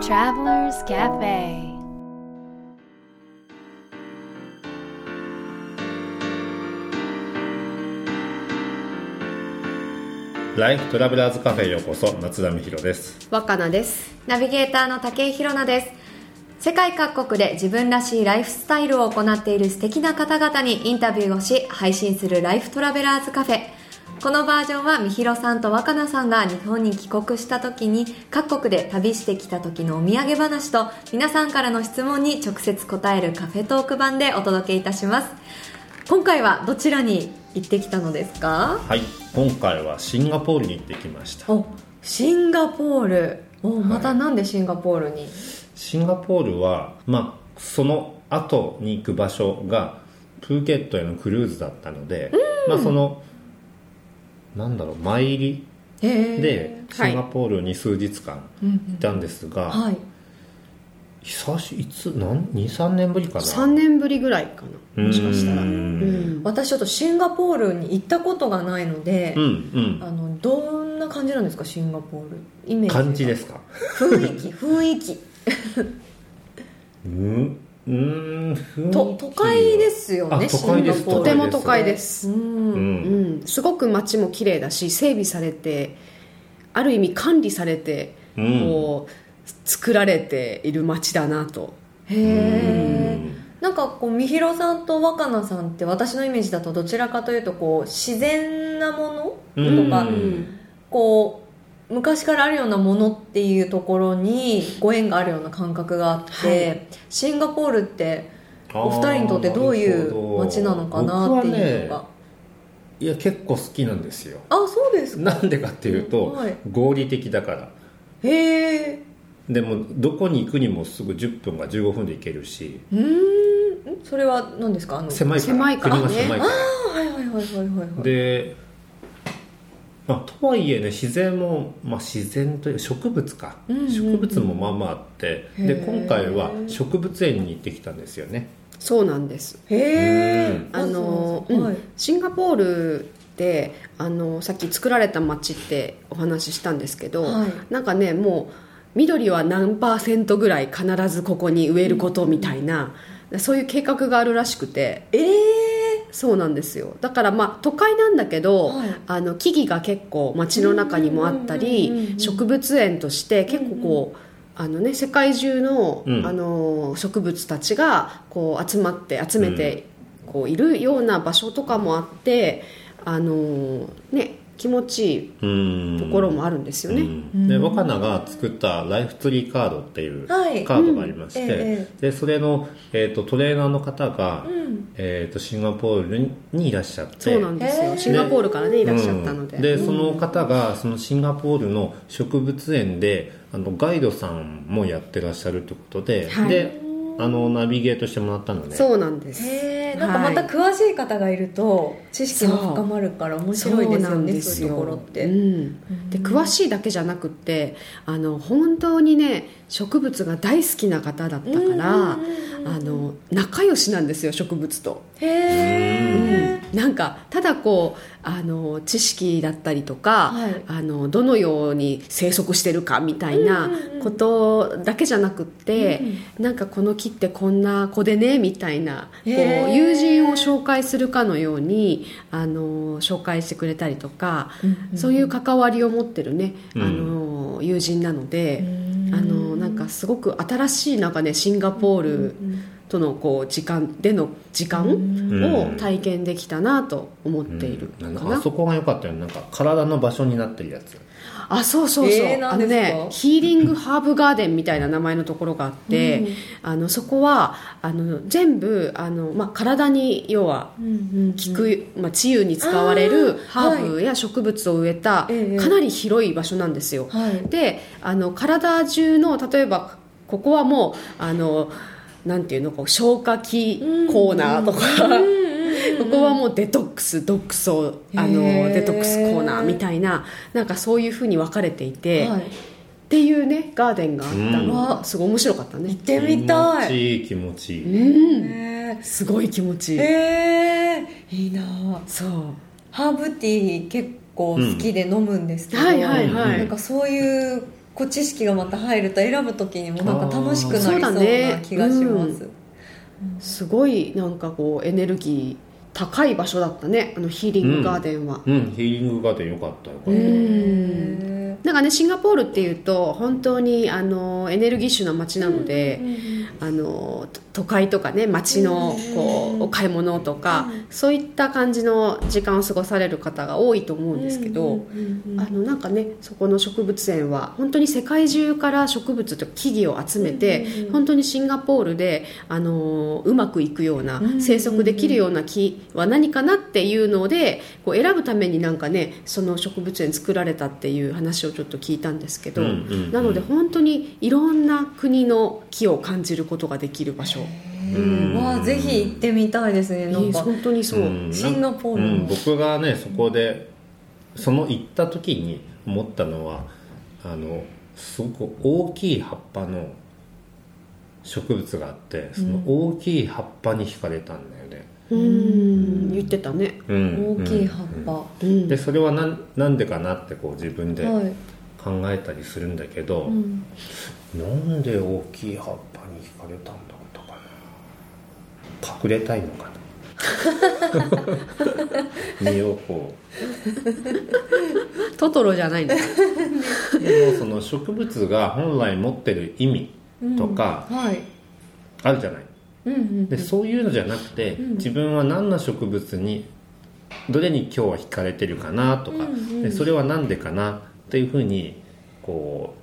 Travelers Cafe. ライフトラベラーズカフェへようこそ松田美弘です。若菜です。ナビゲーターの竹井宏奈です。世界各国で自分らしいライフスタイルを行っている素敵な方々にインタビューをし配信するライフトラベラーズカフェこのバージョンはみひろさんと若菜さんが日本に帰国した時に各国で旅してきた時のお土産話と皆さんからの質問に直接答えるカフェトーク版でお届けいたします。今回はどちらに行ってきたのですか？はい今回はシンガポールに行ってきました。おシンガポール。おまたなんでシンガポールに、シンガポールはまあその後に行く場所がプーケットへのクルーズだったので、まあそのなんだろう参りではい。シンガポールに数日間うんいたんですが、はい。久しいつなん23年ぶりかな？3年ぶりぐらいかな。もしかしたら。ううん。ん私ちょっとシンガポールに行ったことがないので、うんうん。あのどんな感じなんですかシンガポールイメージ感じですか？雰囲気雰囲気。うんうんと都会ですよねあ都会です。とても都会です。うん。すごく街も綺麗だし整備されてある意味管理されて、うん。こう作られている街だなと。へえなんかこうみひろさんと若菜さんって私のイメージだとどちらかというとこう自然なものとか、うん。こう昔からあるようなものっていうところにご縁があるような感覚があって、はい。シンガポールってお二人にとってどういう街なのかなっていうのが、いや結構好きなんですよ。あそうですか。なんでかっていうと、はい。合理的だから。へえ。でもどこに行くにもすぐ10分か15分で行けるし。うーん。んそれは何ですか？あの狭いから。狭いからね。国が狭いから、あはいはいはいはいはいはい。で、まあ、とはいえね自然も、まあ、自然という植物か、うんうんうん。植物もまあまああってで今回は植物園に行ってきたんですよね。そうなんです。へえうん。あの、はいうん。シンガポールってあのさっき作られた街ってお話ししたんですけど、はい。なんかねもう緑は何パーセントぐらい必ずここに植えることみたいな、そういう計画があるらしくて。ええそうなんですよ。だからまあ都会なんだけど、はい。あの木々が結構街の中にもあったり植物園として結構こう、あのね、世界中の,、うん。あの植物たちがこう集まって集めてこういるような場所とかもあってあの、ね、気持ちいいうん。ところもあるんですよね、うん。で若菜が作ったライフツリーカードっていうカはい。ードがありまして、うん。えでそれの、えー、とトレーナーの方が、うん。えー、とシンガポールににいらっしゃってそうなんですよ。シンガポールからねいらっしゃったので,、うん。でその方がそのシンガポールの植物園であのガイドさんもやってらっしゃるということで、はい。であのナビゲートしてもらったのねそうなんですなんかまた詳しい方がいると知識も深まるから面白いですよねそういうところって、う。ん、で詳しいだけじゃなくってあの本当にね植物が大好きな方だったから、うん。うんうんうんあの仲良しなんですよ植物と、へえ、なんかただこうあの知識だったりとか、はい。あのどのように生息してるかみたいなうんうんうん。ことだけじゃなくって、なんかこの木ってこんな子でねみたいなこう友人を紹介するかのようにあの紹介してくれたりとか、そういう関わりを持ってるね、うん。あの友人なので、うん。あのなんかすごく新しいなんかねシンガポールとのこう時間での時間を体験できたなと思っているかうん。な、なんかあそこが良かったよね。なんか体の場所になってるやつ。あそうそうそう、えー何あのねヒーリングハーブガーデンみたいな名前のところがあって、うん。あのそこはあの全部あの、まあ、体に要は効く、まあ、治癒に使われるハーブや植物を植えたええ。かなり広い場所なんですよ、はい。であの体中の例えばここはもうあのなんていうのこう消化器コーナーとか、ここはもうデトックスドックスをあのデトックスコーナーみたいななんかそういうふうに分かれていて、はい。っていうねガーデンがあったの。うん。がすごい面白かったね。行ってみたい。いい気持ちいい。へすごい気持ちいい、えいいな。そう。ハーブティー結構好きで飲むんですけど、はいはいはい、なんかそういうこう知識がまた入ると選ぶ時にもなんか楽しくなりそうな気がします、うん。すごいなんかこうエネルギー高い場所だったね。あのヒーリングガーデンは、うん。ヒーリングガーデンよかったよ。かった、へなんかねシンガポールっていうと本当にあのエネルギッシュな街なので、あの都会とかね街のこうお買い物とか、そういった感じの時間を過ごされる方が多いと思うんですけど、あのなんかねそこの植物園は本当に世界中から植物と木々を集めて、本当にシンガポールであのうまくいくような、生息できるような木は何かなっていうのでこう選ぶためになんかねその植物園作られたっていう話をちょっと聞いたんですけど、なので本当にいろんな国の木を感じることができる場所。うん。わあぜひ行ってみたいですねなんいいか本当にそう、うんシンガポール。うん、僕がねそこでその行った時に思ったのはあのすごく大きい葉っぱの植物があってその大きい葉っぱに惹かれたんだよね、うん。言ってたね、うん。大きい葉っぱ、うん。でそれはなんなんでかなってこう自分ではい、考えたりするんだけど、うん。なんで大きい葉っぱに惹かれたんだ隠れたいのかな。身をこトトロじゃないんだうでもその植物が本来持ってる意味とかはい。あるじゃない、うんうんでそういうのじゃなくて、自分は何の植物にどれに今日は惹かれてるかなとか、でそれは何でかなっていうふうにこ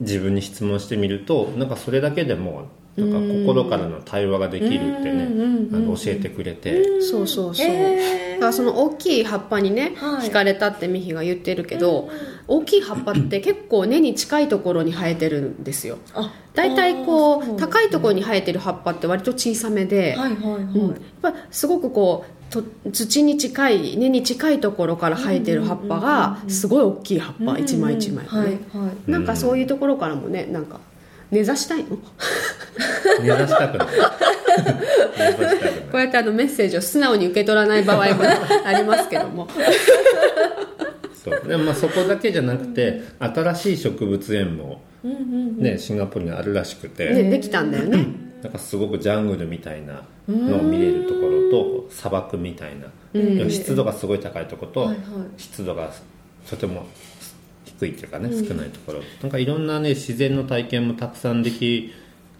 う自分に質問してみるとなんかそれだけでもなんか心からの対話ができるってねあの教えてくれて、そうそうそう、へー。だからその大きい葉っぱにね、はい。惹かれたってミヒが言ってるけど、大きい葉っぱって結構根に近いところに生えてるんですよ。あだいたいこうあーそう高いところに生えてる葉っぱって割と小さめで、はいはいはい、うん、やっぱすごくこうと土に近い根に近いところから生えてる葉っぱがすごい大きい葉っぱ一枚一枚がね、はいはい。なんかそういうところからもねなんか根ざしたいの？目指したくない。こうやってあのメッセージを素直に受け取らない場合もありますけども。そう。でもまあそこだけじゃなくて新しい植物園も、ね、シンガポールにあるらしくて、ねできたんだよね。なんかすごくジャングルみたいなのを見れるところと砂漠みたいな、湿度がすごい高いところと、はいはい。湿度がとても低いっていうかね、少ないところ。なんかいろんなね自然の体験もたくさんでき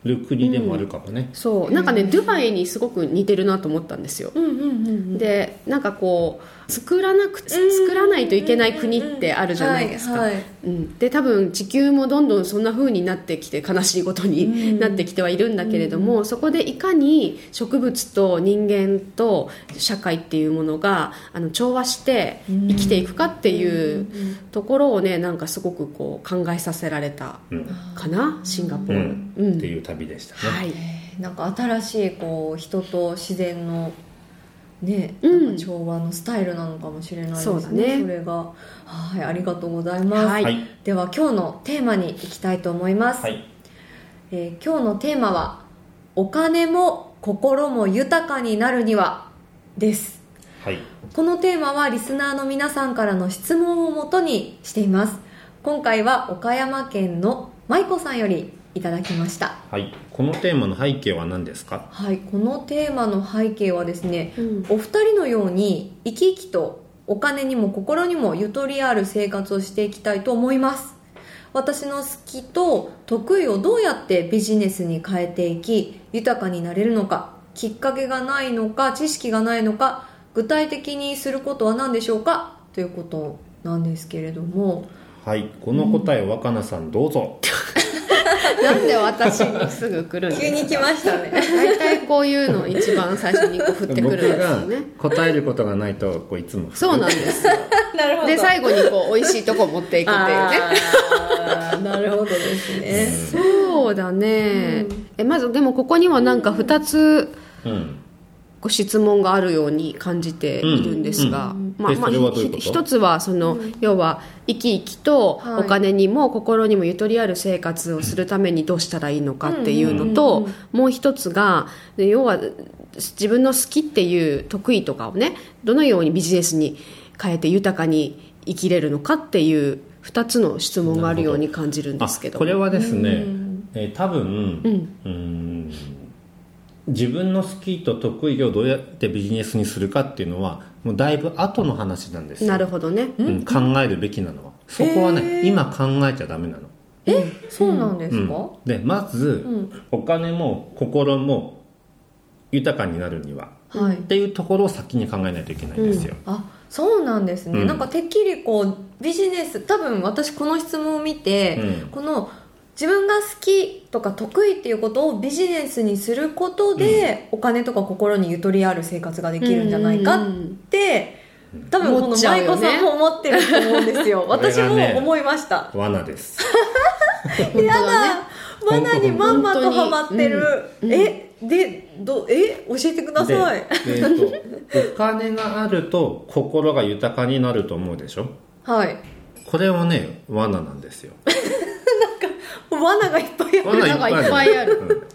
る国でもあるかもね、そう。なんかねドゥバイにすごく似てるなと思ったんですよ、うんうんうんでなんかこう作らなく作らないといけない国ってあるじゃないですか、はいはいうん、で多分地球もどんどんそんな風になってきて悲しいことになってきてはいるんだけれども、そこでいかに植物と人間と社会っていうものがあの調和して生きていくかっていうところをねなんかすごくこう考えさせられたうん。かなシンガポール、うん。うん。っていう旅でしたね、はい。えーなんか新しいこう人と自然のね、うん。なんか調和のスタイルなのかもしれないですねそうだね。それが。はいありがとうございます、はい。はい。では今日のテーマにいきたいと思います、はい。えー今日のテーマは「お金も心も豊かになるには」です。はい。このテーマはリスナーの皆さんからの質問をもとにしています。今回は岡山県の舞子さんよりいただきました。はい。このテーマの背景は何ですか？はい。このテーマの背景はですね、うん。お二人のように生き生きとお金にも心にもゆとりある生活をしていきたいと思います。私の好きと得意をどうやってビジネスに変えていき豊かになれるのかきっかけがないのか知識がないのか具体的にすることは何でしょうか？ということなんですけれども。はい。この答えを若菜さんどうぞ、なんで私にすぐ来るんですか？急に来ましたね。大体こういうの一番最初にこう振ってく僕るんですがよね。答えることがないとこういつもそうなんですよ。なるほど。で最後にこう美味しいとこ持っていくっていうね。なるほどですね。そうだね、えまずでもここにはなんか2つうんご質問があるように感じているんですが、うんまあ一つはその、要は生き生きとはい。お金にも心にもゆとりある生活をするためにどうしたらいいのかっていうのと、もう一つがで要は自分の好きっていう得意とかをねどのようにビジネスに変えて豊かに生きれるのかっていう2つの質問があるように感じるんですけど。あこれはですね、えー多分うーん自分の好きと得意をどうやってビジネスにするかっていうのはもうだいぶ後の話なんですよ。なるほどね。うん、考えるべきなのは。そこはね、今考えちゃダメなの、えそうなんですうん。か、でまず、お金も心も豊かになるにははい。っていうところを先に考えないといけないんですよ、あそうなんですね、うん。なんかてっきりこうビジネス多分私この質問を見て、うん。この自分が好きとか得意っていうことをビジネスにすることで、お金とか心にゆとりある生活ができるんじゃないかって、多分こ思の舞妓さんも思ってると思うんですよ。私も思いました、罠です。やだ罠にまんまとハマってる、うん。えでどえ教えてくだでさい。えーとお金があると心が豊かになると思うでしょ？はい。これはね罠なんですよ 罠がいっぱいある。罠罠がいっぱいある。うん。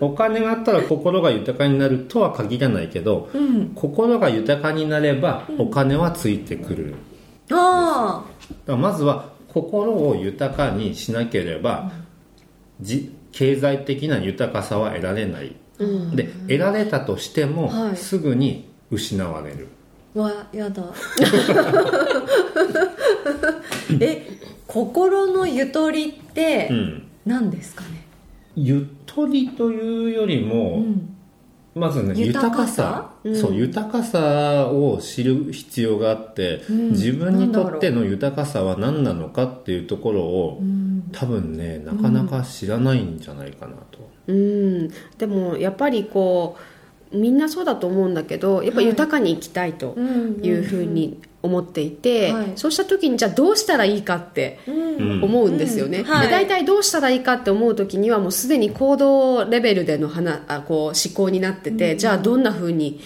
お金があったら心が豊かになるとは限らないけど、心が豊かになればお金はついてくる、あだからまずは心を豊かにしなければ、じ経済的な豊かさは得られない、で得られたとしても、はい。すぐに失われる。あわやだ。え心のゆとりってうん。何ですかね、ゆとりというよりも、うん。まずね豊かさ？さ。そう豊かさを知る必要があって、ん。自分にとっての豊かさは何なのかっていうところを、多分ねなかなか知らないんじゃないかなと、うん。でもやっぱりこうみんなそうだと思うんだけどやっぱ豊かに生きたいというふうに思っていて、はい。そうした時にじゃあどうしたらいいかってうん。思うんですよね、うん。はい。で大体どうしたらいいかって思う時にはもうすでに行動レベルでの話あこう思考になってて、じゃあどんなふうに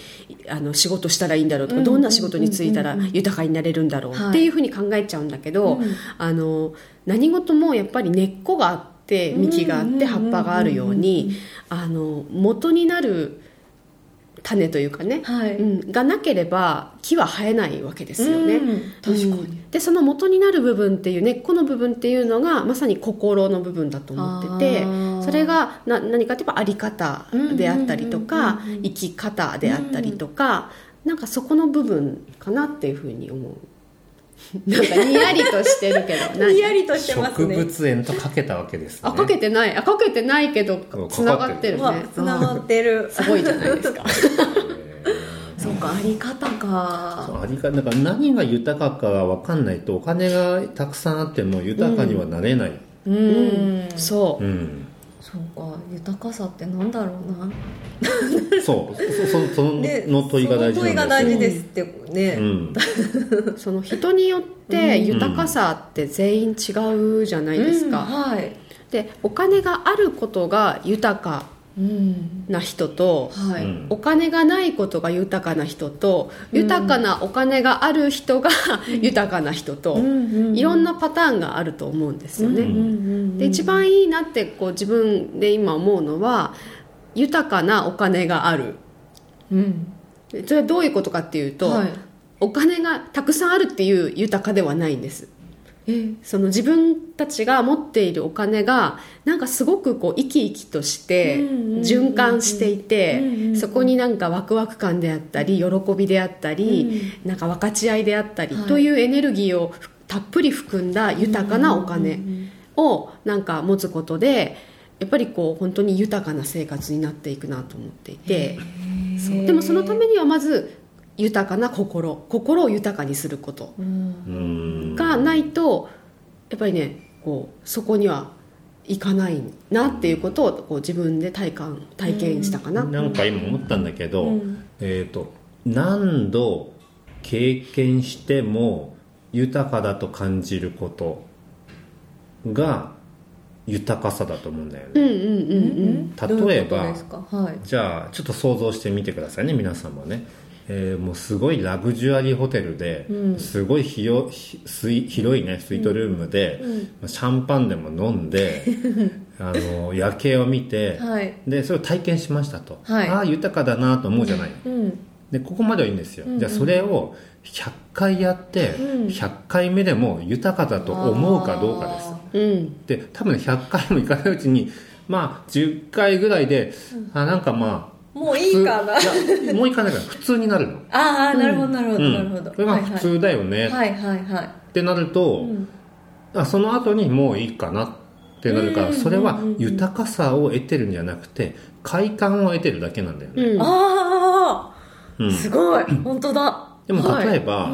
あの仕事したらいいんだろうとか、どんな仕事に就いたら豊かになれるんだろうはい。っていうふうに考えちゃうんだけど、あの何事もやっぱり根っこがあって幹があって葉っぱがあるようにあの元になる種というかね、はい。うん、がなければ木は生えないわけですよね、うん。確かに。うん。でその元になる部分っていう根っこの部分っていうのがまさに心の部分だと思っててそれがな何かといえばあり方であったりとかうんうんうんうん。生き方であったりとか、なんかそこの部分かなっていうふうに思うなんかにやりとしてるけど。何？にやりとしてます植ね物園とかけたわけですね。あかけてない。あかけてないけどうんつながってるね。つながってる。すごいじゃないですか。そうかあり方そうかありがだから何が豊かかが分かんないとお金がたくさんあっても豊かにはなれない、うん。そう。うんそうか豊かさってなんだろうな。そうそそそのでの問いが大事その問いが大事ですってね、うん。その人によって豊かさって全員違うじゃないですか、うんはい、でお金があることが豊かうんな人と、はい。うん。お金がないことが豊かな人と豊かなお金がある人が豊かな人と、んいろんなパターンがあると思うんですよね、うんうんで一番いいなってこう自分で今思うのは豊かなお金がある。うん。でそれはどういうことかっていうと、はい。お金がたくさんあるっていう豊かではないんです。えその自分たちが持っているお金がなんかすごくこう生き生きとして循環していてそこになんかワクワク感であったり喜びであったりなんか分かち合いであったりはい。というエネルギーをたっぷり含んだ豊かなお金をなんか持つことでやっぱりこう本当に豊かな生活になっていくなと思っていて。でもそのためにはまず豊かな心心を豊かにすることうん。がないとやっぱりねこうそこにはいかないなっていうことをこう自分で体感体験したかな、なんか今思ったんだけど、うん。えっ、と何度経験しても豊かだと感じることが豊かさだと思うんだよね、うんうんうんうん。どういう例えばはい。じゃあちょっと想像してみてくださいね皆さんもね、えーもうすごいラグジュアリーホテルで、うん。すごい広いねスイートルームで、まあシャンパンでも飲んで あの夜景を見て、はい。でそれを体験しましたと、はい。ああ豊かだなと思うじゃない、うん。でここまではいいんですよ、うんうん。じゃあそれを100回やって、うん。100回目でも豊かだと思うかどうかです。で多分ね100回もいかないうちにまあ10回ぐらいで、あなんかまあーもういいかな。もういかないから普通になるの。ああなるほどなるほどうん。なるほど、これが普通だよね、はいはいはい。はいってなると、うん。あその後にもういいかなってなるから、うんそれは豊かさを得てるんじゃなくて快感を得てるだけなんだよね、うん。ああ、うん。すごい。本当だ。でも例えば、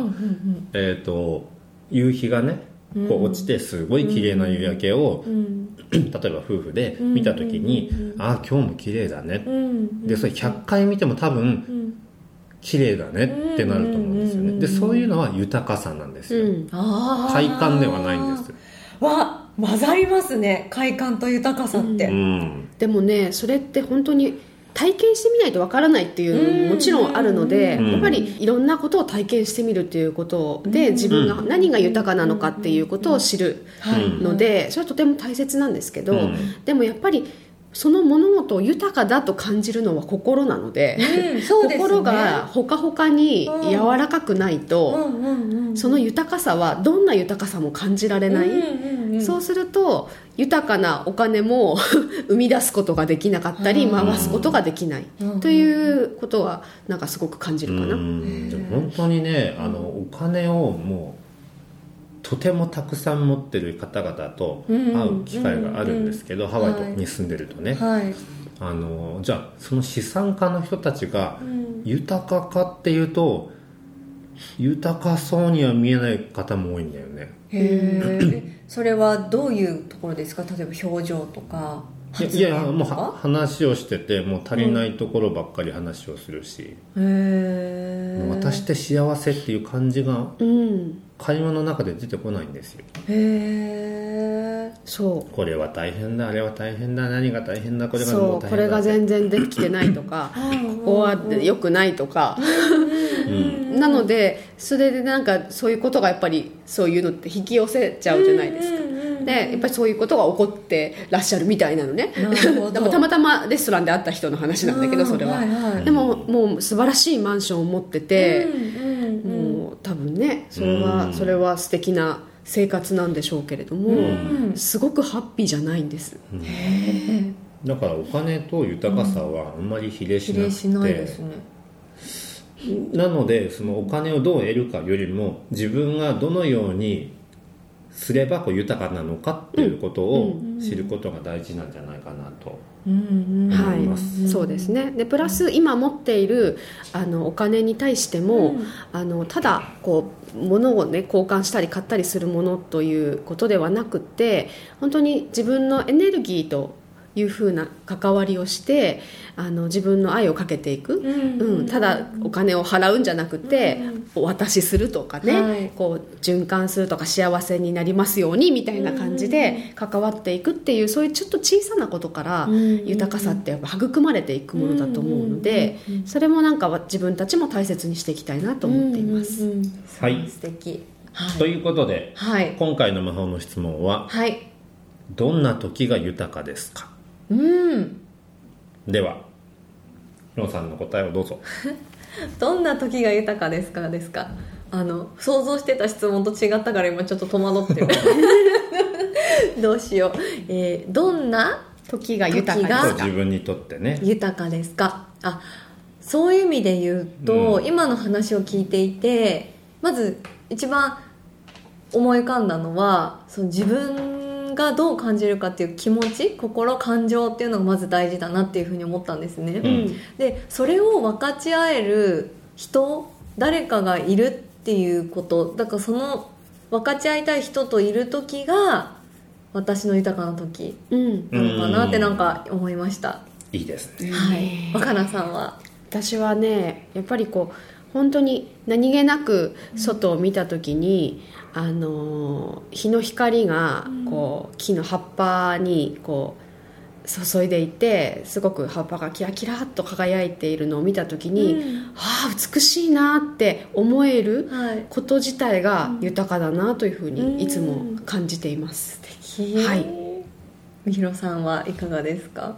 えー、と夕日がねこう落ちてすごい綺麗な夕焼けを、うん。うん。例えば夫婦で見た時に、ああ今日も綺麗だね、うん。でそれ100回見ても多分うん。綺麗だねってなると思うんですよね。でそういうのは豊かさなんですよ、快感ではないんです。わ混ざりますね。快感と豊かさって、うん。でもねそれって本当に体験してみないとわからないっていうのももちろんあるので、うん。やっぱりいろんなことを体験してみるっていうことで自分が何が豊かなのかっていうことを知るはい。のでそれはとても大切なんですけど、うん。でもやっぱりその物事を豊かだと感じるのは心なので、うんですね。心がほかほかに柔らかくないと、うん。うんうんその豊かさはどんな豊かさも感じられない、うんうんうんそうすると豊かなお金も 生み出すことができなかったりうん。回すことができない。うん。ということはなんかすごく感じるかな、本当にねあのお金をもうとてもたくさん持ってる方々と会う機会があるんですけど、ハワイに住んでるとね、はい。あのじゃあその資産家の人たちがうん。豊かかっていうと豊かそうには見えない方も多いんだよね。へえそれはどういうところですか？例えば表情とかいやいやもうは話をしててもう足りないところばっかり話をするし、へえもう私って幸せっていう感じがうん。会話の中で出てこないんですよ。へえそこれは大変だあれは大変だ何が大変だこうれがもそうう大変だこれが全然できてないとかここは良くないとか。う んなのでそれでなんかそういうことがやっぱりそういうのって引き寄せちゃうじゃないですか。でやっぱりそういうことが起こってらっしゃるみたいなのね。たまたまレストランで会った人の話なんだけどそれは、はいはい。でももう素晴らしいマンションを持ってて、うんうんもう多分ねそれは、うん。それは素敵な生活なんでしょうけれども、うん。すごくハッピーじゃないんです、へえだからお金と豊かさはあんまり比例しなくて、比例しないですねなのでそのお金をどう得るかよりも自分がどのようにすればこう豊かなのかっていうことを知ることが大事なんじゃないかなと思います。そうですね。でプラス今持っているあのお金に対しても、うん。あのただこう物をね交換したり買ったりするものということではなくて本当に自分のエネルギーというふうな関わりをしてあの自分の愛をかけていく、うん。うん、ただお金を払うんじゃなくて、お渡しするとかね、はい。こう循環するとか幸せになりますようにみたいな感じで関わっていくっていうそういうちょっと小さなことからうん。豊かさってやっぱ育まれていくものだと思うのでそれもなんか自分たちも大切にしていきたいなと思っています。うんうん。うん。はい。素敵。はい。ということではい。今回の魔法の質問ははい「どんな時が豊かですか?うん」ではロンさんの答えをどうぞ。どんな時が豊かですか？ですかあの想像してた質問と違ったから今ちょっと戸惑ってる。どうしよう、えーどんな時が豊かですか？自分にとってね。豊かですか？あそういう意味で言うと、うん。今の話を聞いていてまず一番思い浮かんだのはその自分がどう感じるかっていう気持ち心感情っていうのがまず大事だなっていうふうに思ったんですね、うん。でそれを分かち合える人誰かがいるっていうことだからその分かち合いたい人といる時が私の豊かな時うん。なのかなってなんか思いました、いいですね。はい。若菜さんは？私はねやっぱりこう本当に何気なく外を見た時に、あの日の光がこう木の葉っぱにこう注いでいてすごく葉っぱがキラキラっと輝いているのを見た時に、ああ美しいなって思えるはい。こと自体が豊かだなというふううん。にいつも感じています。素敵。はい。みひろさんはいかがですか？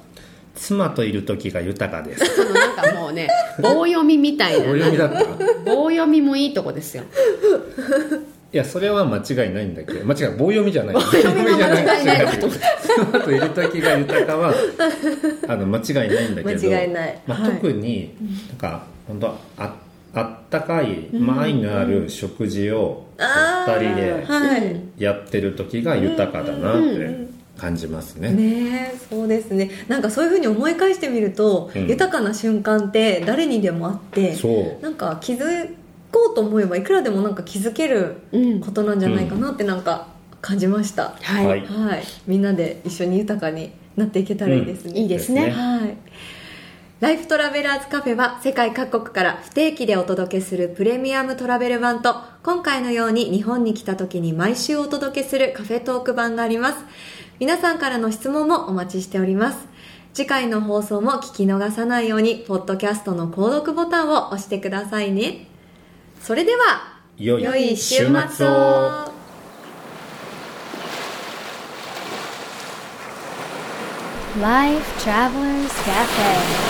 妻といる時が豊かです。そのなんかもうね棒読みみたいな。お読みだった？い棒読みもいいとこですよ。やそれは間違いないんだけど間違い棒読みじゃない。棒読みも間違いない 妻といる時が豊かはあの間違いないんだけど間違いない。まあはい。特になんか本当ああったかい、まあ、愛のある食事を二人ではい。やってる時が豊かだなって感じますね、ねえそうですね。なんかそういうふうに思い返してみると、うん。豊かな瞬間って誰にでもあってそう。なんか気づこうと思えばいくらでもなんか気づけるうん。ことなんじゃないかなってなんか感じました、はい、はい。はい。みんなで一緒に豊かになっていけたらいいですね、いいですね。ですねはい。ライフトラベラーズカフェは世界各国から不定期でお届けするプレミアムトラベル版と今回のように日本に来た時に毎週お届けするカフェトーク版があります皆さんからの質問もお待ちしております。次回の放送も聞き逃さないようにポッドキャストの購読ボタンを押してくださいね。それでは良い週末を。Life Travelers Cafe